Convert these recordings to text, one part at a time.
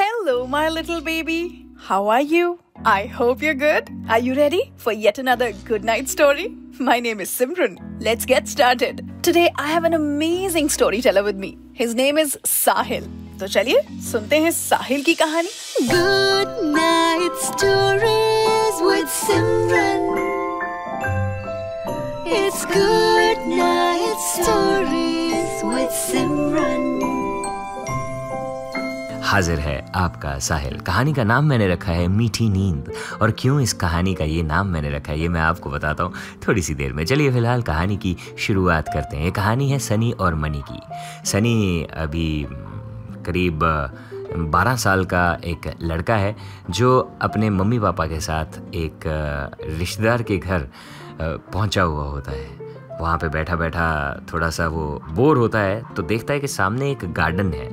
Hello, my little baby. How are you? I hope you're good. Are you ready for yet another good night story? My name is Simran. Let's get started. Today I have an amazing storyteller with me. His name is Sahil. तो चलिए सुनते हैं साहिल की कहानी Good night stories with Simran. It's good night stories with Simran. हाजिर है आपका साहिल। कहानी का नाम मैंने रखा है मीठी नींद। और क्यों इस कहानी का ये नाम मैंने रखा है, ये मैं आपको बताता हूँ थोड़ी सी देर में। चलिए फ़िलहाल कहानी की शुरुआत करते हैं। ये कहानी है सनी और मनी की। सनी अभी करीब बारह साल का एक लड़का है, जो अपने मम्मी पापा के साथ एक रिश्तेदार के घर पहुँचा हुआ होता है। वहाँ पे बैठा बैठा थोड़ा सा वो बोर होता है तो देखता है कि सामने एक गार्डन है।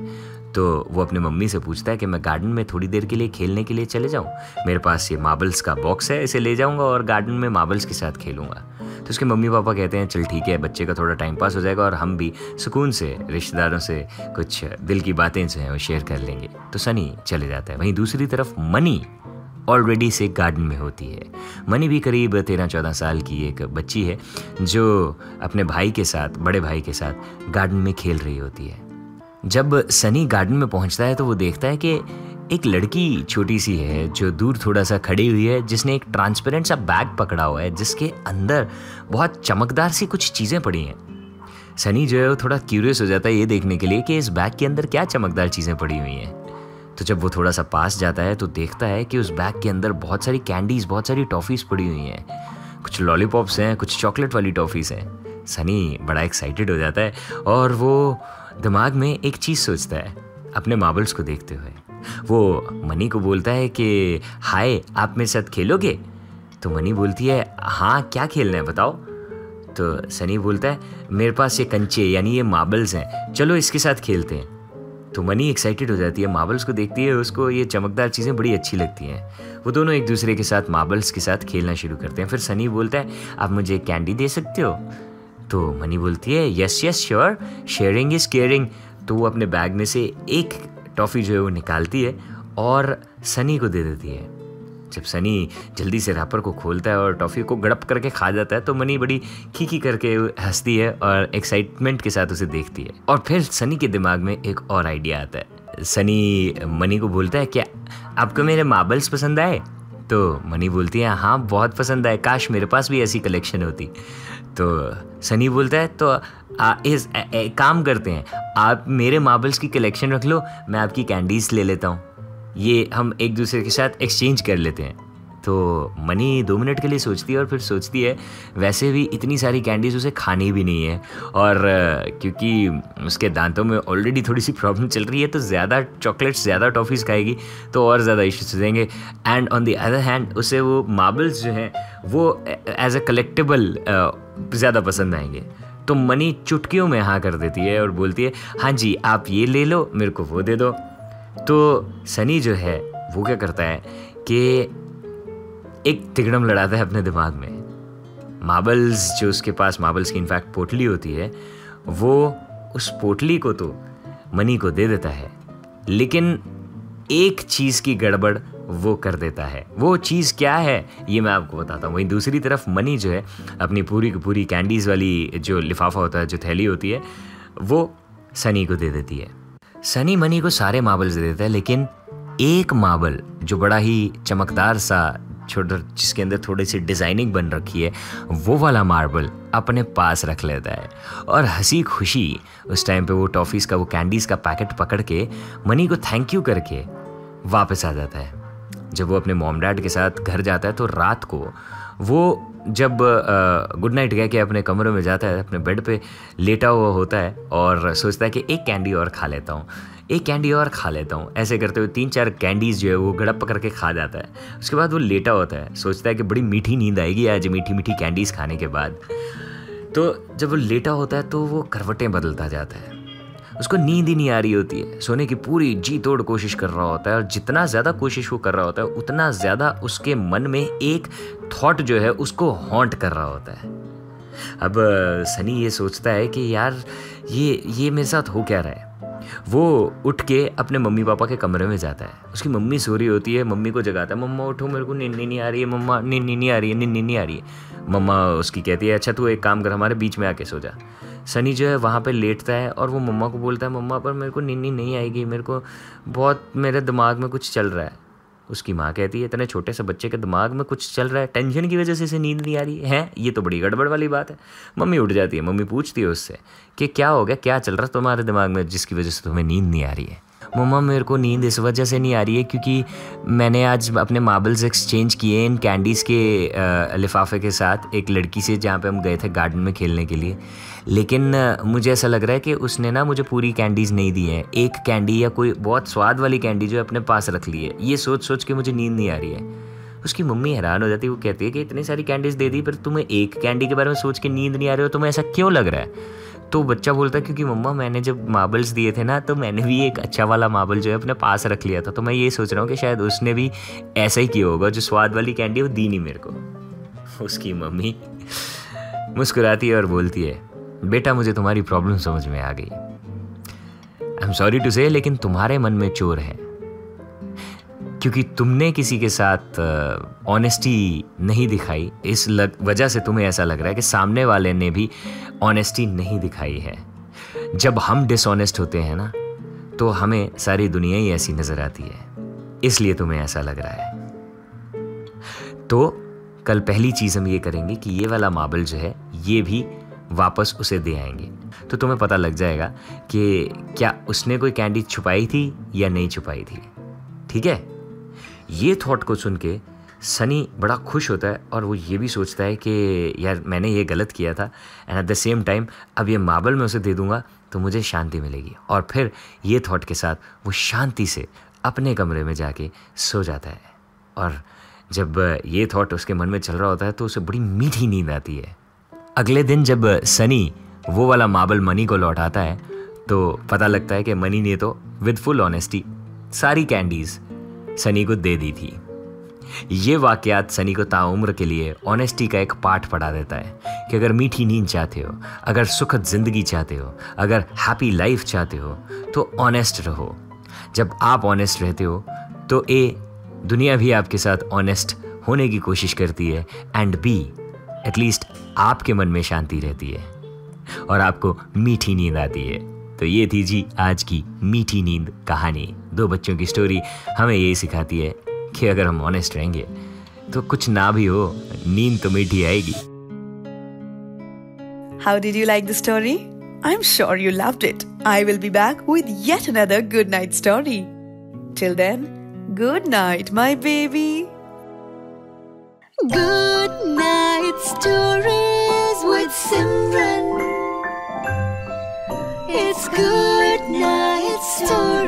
तो वो अपने मम्मी से पूछता है कि मैं गार्डन में थोड़ी देर के लिए खेलने के लिए चले जाऊँ। मेरे पास ये मार्बल्स का बॉक्स है, इसे ले जाऊँगा और गार्डन में मार्बल्स के साथ खेलूँगा। तो उसके मम्मी पापा कहते हैं, चल ठीक है, बच्चे का थोड़ा टाइम पास हो जाएगा और हम भी सुकून से, रिश्तेदारों से कुछ दिल की बातें जो हैं वो शेयर कर लेंगे। तो सनी चले जाता है। वहीं दूसरी तरफ़ मनी ऑलरेडी से गार्डन में होती है। मनी भी करीब तेरह चौदह साल की एक बच्ची है, जो अपने भाई के साथ, बड़े भाई के साथ गार्डन में खेल रही होती है। जब सनी गार्डन में पहुँचता है तो वो देखता है कि एक लड़की छोटी सी है जो दूर थोड़ा सा खड़ी हुई है, जिसने एक ट्रांसपेरेंट सा बैग पकड़ा हुआ है, जिसके अंदर बहुत चमकदार सी कुछ चीज़ें पड़ी हैं। सनी जो है वो थोड़ा क्यूरियस हो जाता है ये देखने के लिए कि इस बैग के अंदर क्या चमकदार चीज़ें पड़ी हुई हैं। तो जब वो थोड़ा सा पास जाता है तो देखता है कि उस बैग के अंदर बहुत सारी कैंडीज बहुत सारी टॉफ़ीज़ पड़ी हुई हैं। कुछ लॉलीपॉप्स हैं, कुछ चॉकलेट वाली टॉफ़ीज़ हैं। सनी बड़ा एक्साइटेड हो जाता है और वो दिमाग में एक चीज़ सोचता है, अपने मार्बल्स को देखते हुए। वो मनी को बोलता है कि, हाय, आप मेरे साथ खेलोगे? तो मनी बोलती है हाँ क्या खेलना है, बताओ? तो सनी बोलता है, मेरे पास ये कंचे, यानी ये मार्बल्स हैं। चलो इसके साथ खेलते हैं। तो मनी एक्साइटेड हो जाती है मार्बल्स को देखती है, उसको ये चमकदार चीज़ें बड़ी अच्छी लगती हैं। वो दोनों एक दूसरे के साथ मार्बल्स के साथ खेलना शुरू करते हैं। फिर सनी बोलता है, आप मुझे कैंडी दे सकते हो? तो मनी बोलती है yes yes sure sharing is caring तो वो अपने बैग में से एक टॉफ़ी जो है वो निकालती है और सनी को दे देती है। जब सनी जल्दी से रैपर को खोलता है और टॉफ़ी को गड़प करके खा जाता है तो मनी बड़ी खीखी करके हंसती है और एक्साइटमेंट के साथ उसे देखती है। और फिर सनी के दिमाग में एक और आइडिया आता है। सनी मनी को बोलता है, क्या आपको मेरे मार्बल्स पसंद आए? तो मनी बोलती है हाँ बहुत पसंद आए। काश मेरे पास भी ऐसी कलेक्शन होती। तो सनी बोलता है तो आ, इस ए, ए, काम करते हैं। आप मेरे मार्बल्स की कलेक्शन रख लो मैं आपकी कैंडीज़ ले लेता हूँ। ये हम एक दूसरे के साथ एक्सचेंज कर लेते हैं। तो मनी दो मिनट के लिए सोचती है और फिर सोचती है, वैसे भी इतनी सारी कैंडीज उसे खानी भी नहीं है। और क्योंकि उसके दांतों में ऑलरेडी थोड़ी सी प्रॉब्लम चल रही है तो ज़्यादा चॉकलेट्स ज़्यादा टॉफ़ीज़ खाएगी तो और ज़्यादा इश्यूज़ हो जाएँगे and on the other hand उसे वो मार्बल्स जो हैं, वो एज अ कलेक्टेबल ज़्यादा पसंद आएँगे। तो मनी चुटकियों में हाँ कर देती है और बोलती है हाँ जी, आप ये ले लो, मेरे को वो दे दो। तो सनी जो है, वो क्या करता है कि एक तिगड़म लड़ाता है अपने दिमाग में। मार्बल्स, जो उसके पास मार्बल्स की इनफैक्ट पोटली होती है, वो उस पोटली को तो मनी को दे देता है, लेकिन एक चीज़ की गड़बड़ वो कर देता है। वो चीज़ क्या है, ये मैं आपको बताता हूँ। वहीं दूसरी तरफ़ मनी जो है, अपनी पूरी की पूरी कैंडीज़ वाली जो लिफाफा होता है, जो थैली होती है, वो सनी को दे देती है। सनी मनी को सारे मार्बल्स दे देता है, लेकिन एक मार्बल जो बड़ा ही चमकदार सा छोटा जिसके अंदर थोड़ी सी डिज़ाइनिंग बन रखी है, वो वाला मार्बल अपने पास रख लेता है। और हँसी खुशी उस टाइम पे वो टॉफ़ीज़ का, वो कैंडीज़ का पैकेट पकड़ के, मनी को थैंक यू करके वापस आ जाता है। जब वो अपने मोम डैड के साथ घर जाता है तो रात को वो जब गुड नाइट कह के अपने कमरे में जाता है, अपने बेड पे लेटा हुआ होता है और सोचता है कि एक कैंडी और खा लेता हूँ। एक कैंडी और खा लेता हूँ। ऐसे करते हुए तीन चार कैंडीज़ जो है वो गड़प करके खा जाता है। उसके बाद वो लेटा होता है। सोचता है कि बड़ी मीठी नींद आएगी आज मीठी मीठी कैंडीज़ खाने के बाद। तो जब वो लेटा होता है तो वो करवटें बदलता जाता है। उसको नींद ही नहीं आ रही होती है। सोने की पूरी जी तोड़ कोशिश कर रहा होता है और जितना ज़्यादा कोशिश वो कर रहा होता है, उतना ज़्यादा उसके मन में एक थॉट जो है, उसको हॉन्ट कर रहा होता है। अब, सनी ये सोचता है कि यार, ये ये मेरे साथ हो क्या रहा है? वो उठ के अपने मम्मी पापा के कमरे में जाता है। उसकी मम्मी सो रही होती है, मम्मी को जगाता है, मम्मा, उठो, मेरे को नींद नहीं आ रही है, मम्मा, नींद नहीं आ रही है, नींद नहीं आ रही है। मम्मा उसकी कहती है अच्छा तू एक काम कर, हमारे बीच में आके सो जा। सनी जो है, वहाँ पर लेटता है और वो मम्मा को बोलता है, मम्मा, पर मेरे को नींद नहीं आएगी, मेरे को बहुत, मेरे दिमाग में कुछ चल रहा है। उसकी माँ कहती है, इतने छोटे से बच्चे के दिमाग में कुछ चल रहा है टेंशन की वजह से इसे नींद नहीं आ रही है? ये तो बड़ी गड़बड़ वाली बात है। मम्मी उठ जाती है, मम्मी पूछती है उससे कि क्या हो गया, क्या चल रहा है तुम्हारे दिमाग में जिसकी वजह से तुम्हें नींद नहीं आ रही है? मम्मा, मेरे को नींद इस वजह से नहीं आ रही है क्योंकि मैंने आज अपने मार्बल्स एक्सचेंज किए इन कैंडीज़ के लिफाफे के साथ एक लड़की से जहाँ पे हम गए थे गार्डन में खेलने के लिए। लेकिन मुझे ऐसा लग रहा है कि उसने ना मुझे पूरी कैंडीज़ नहीं दी हैं। एक कैंडी या कोई बहुत स्वाद वाली कैंडी जो है अपने पास रख ली है। ये सोच सोच के मुझे नींद नहीं आ रही है। उसकी मम्मी हैरान हो जाती है, वो कहती है कि इतनी सारी कैंडीज़ दे दी, पर तुम्हें एक कैंडी के बारे में सोच के नींद नहीं आ रही हो, तुम्हें ऐसा क्यों लग रहा है? तो बच्चा बोलता है, क्योंकि मम्मा, मैंने जब मार्बल्स दिए थे ना तो मैंने भी एक अच्छा वाला मार्बल जो है अपने पास रख लिया था। तो मैं ये सोच रहा हूँ कि शायद उसने भी ऐसा ही किया होगा, जो स्वाद वाली कैंडी वो दी नहीं मेरे को। उसकी मम्मी मुस्कुराती है और बोलती है बेटा मुझे तुम्हारी प्रॉब्लम समझ में आ गई। आई एम सॉरी टू से लेकिन तुम्हारे मन में चोर है। क्योंकि तुमने किसी के साथ ऑनेस्टी नहीं दिखाई। इस लग, वजह से तुम्हें ऐसा लग रहा है कि सामने वाले ने भी ऑनेस्टी नहीं दिखाई है। जब हम डिसऑनेस्ट होते हैं ना तो हमें सारी दुनिया ही ऐसी नज़र आती है। इसलिए तुम्हें ऐसा लग रहा है। तो कल पहली चीज़ हम ये करेंगे कि ये वाला मार्बल जो है, ये भी वापस उसे दे आएँगे। तो तुम्हें पता लग जाएगा कि क्या उसने कोई कैंडी छुपाई थी या नहीं छुपाई थी। ठीक है? ये थॉट को सुन के सनी बड़ा खुश होता है और वो ये भी सोचता है कि यार मैंने ये गलत किया था and at the same time अब ये मार्बल में उसे दे दूँगा तो मुझे शांति मिलेगी। और फिर ये थॉट के साथ वो शांति से अपने कमरे में जाके सो जाता है। और जब ये थॉट उसके मन में चल रहा होता है तो उसे बड़ी मीठी नींद आती है। अगले दिन जब सनी वो वाला मार्बल मनी को लौटाता है तो पता लगता है कि मनी ने तो विद फुल ऑनेस्टी सारी कैंडीज़ सनी को दे दी थी। ये वाकयात सनी को ताउम्र के लिए ऑनेस्टी का एक पाठ पढ़ा देता है कि अगर मीठी नींद चाहते हो, अगर सुखद ज़िंदगी चाहते हो, अगर हैप्पी लाइफ चाहते हो तो ऑनेस्ट रहो। जब आप ऑनेस्ट रहते हो तो ए, दुनिया भी आपके साथ ऑनेस्ट होने की कोशिश करती है एंड बी एटलीस्ट आपके मन में शांति रहती है और आपको मीठी नींद आती है। तो ये थी जी आज की मीठी नींद कहानी। दो बच्चों की स्टोरी हमें यही सिखाती है कि अगर हम ऑनेस्ट रहेंगे तो कुछ ना भी हो नींद तो मीठी आएगी। How did you like the story I am sure you love it I will be back with yet another good night story till then good night my baby good night story good night story.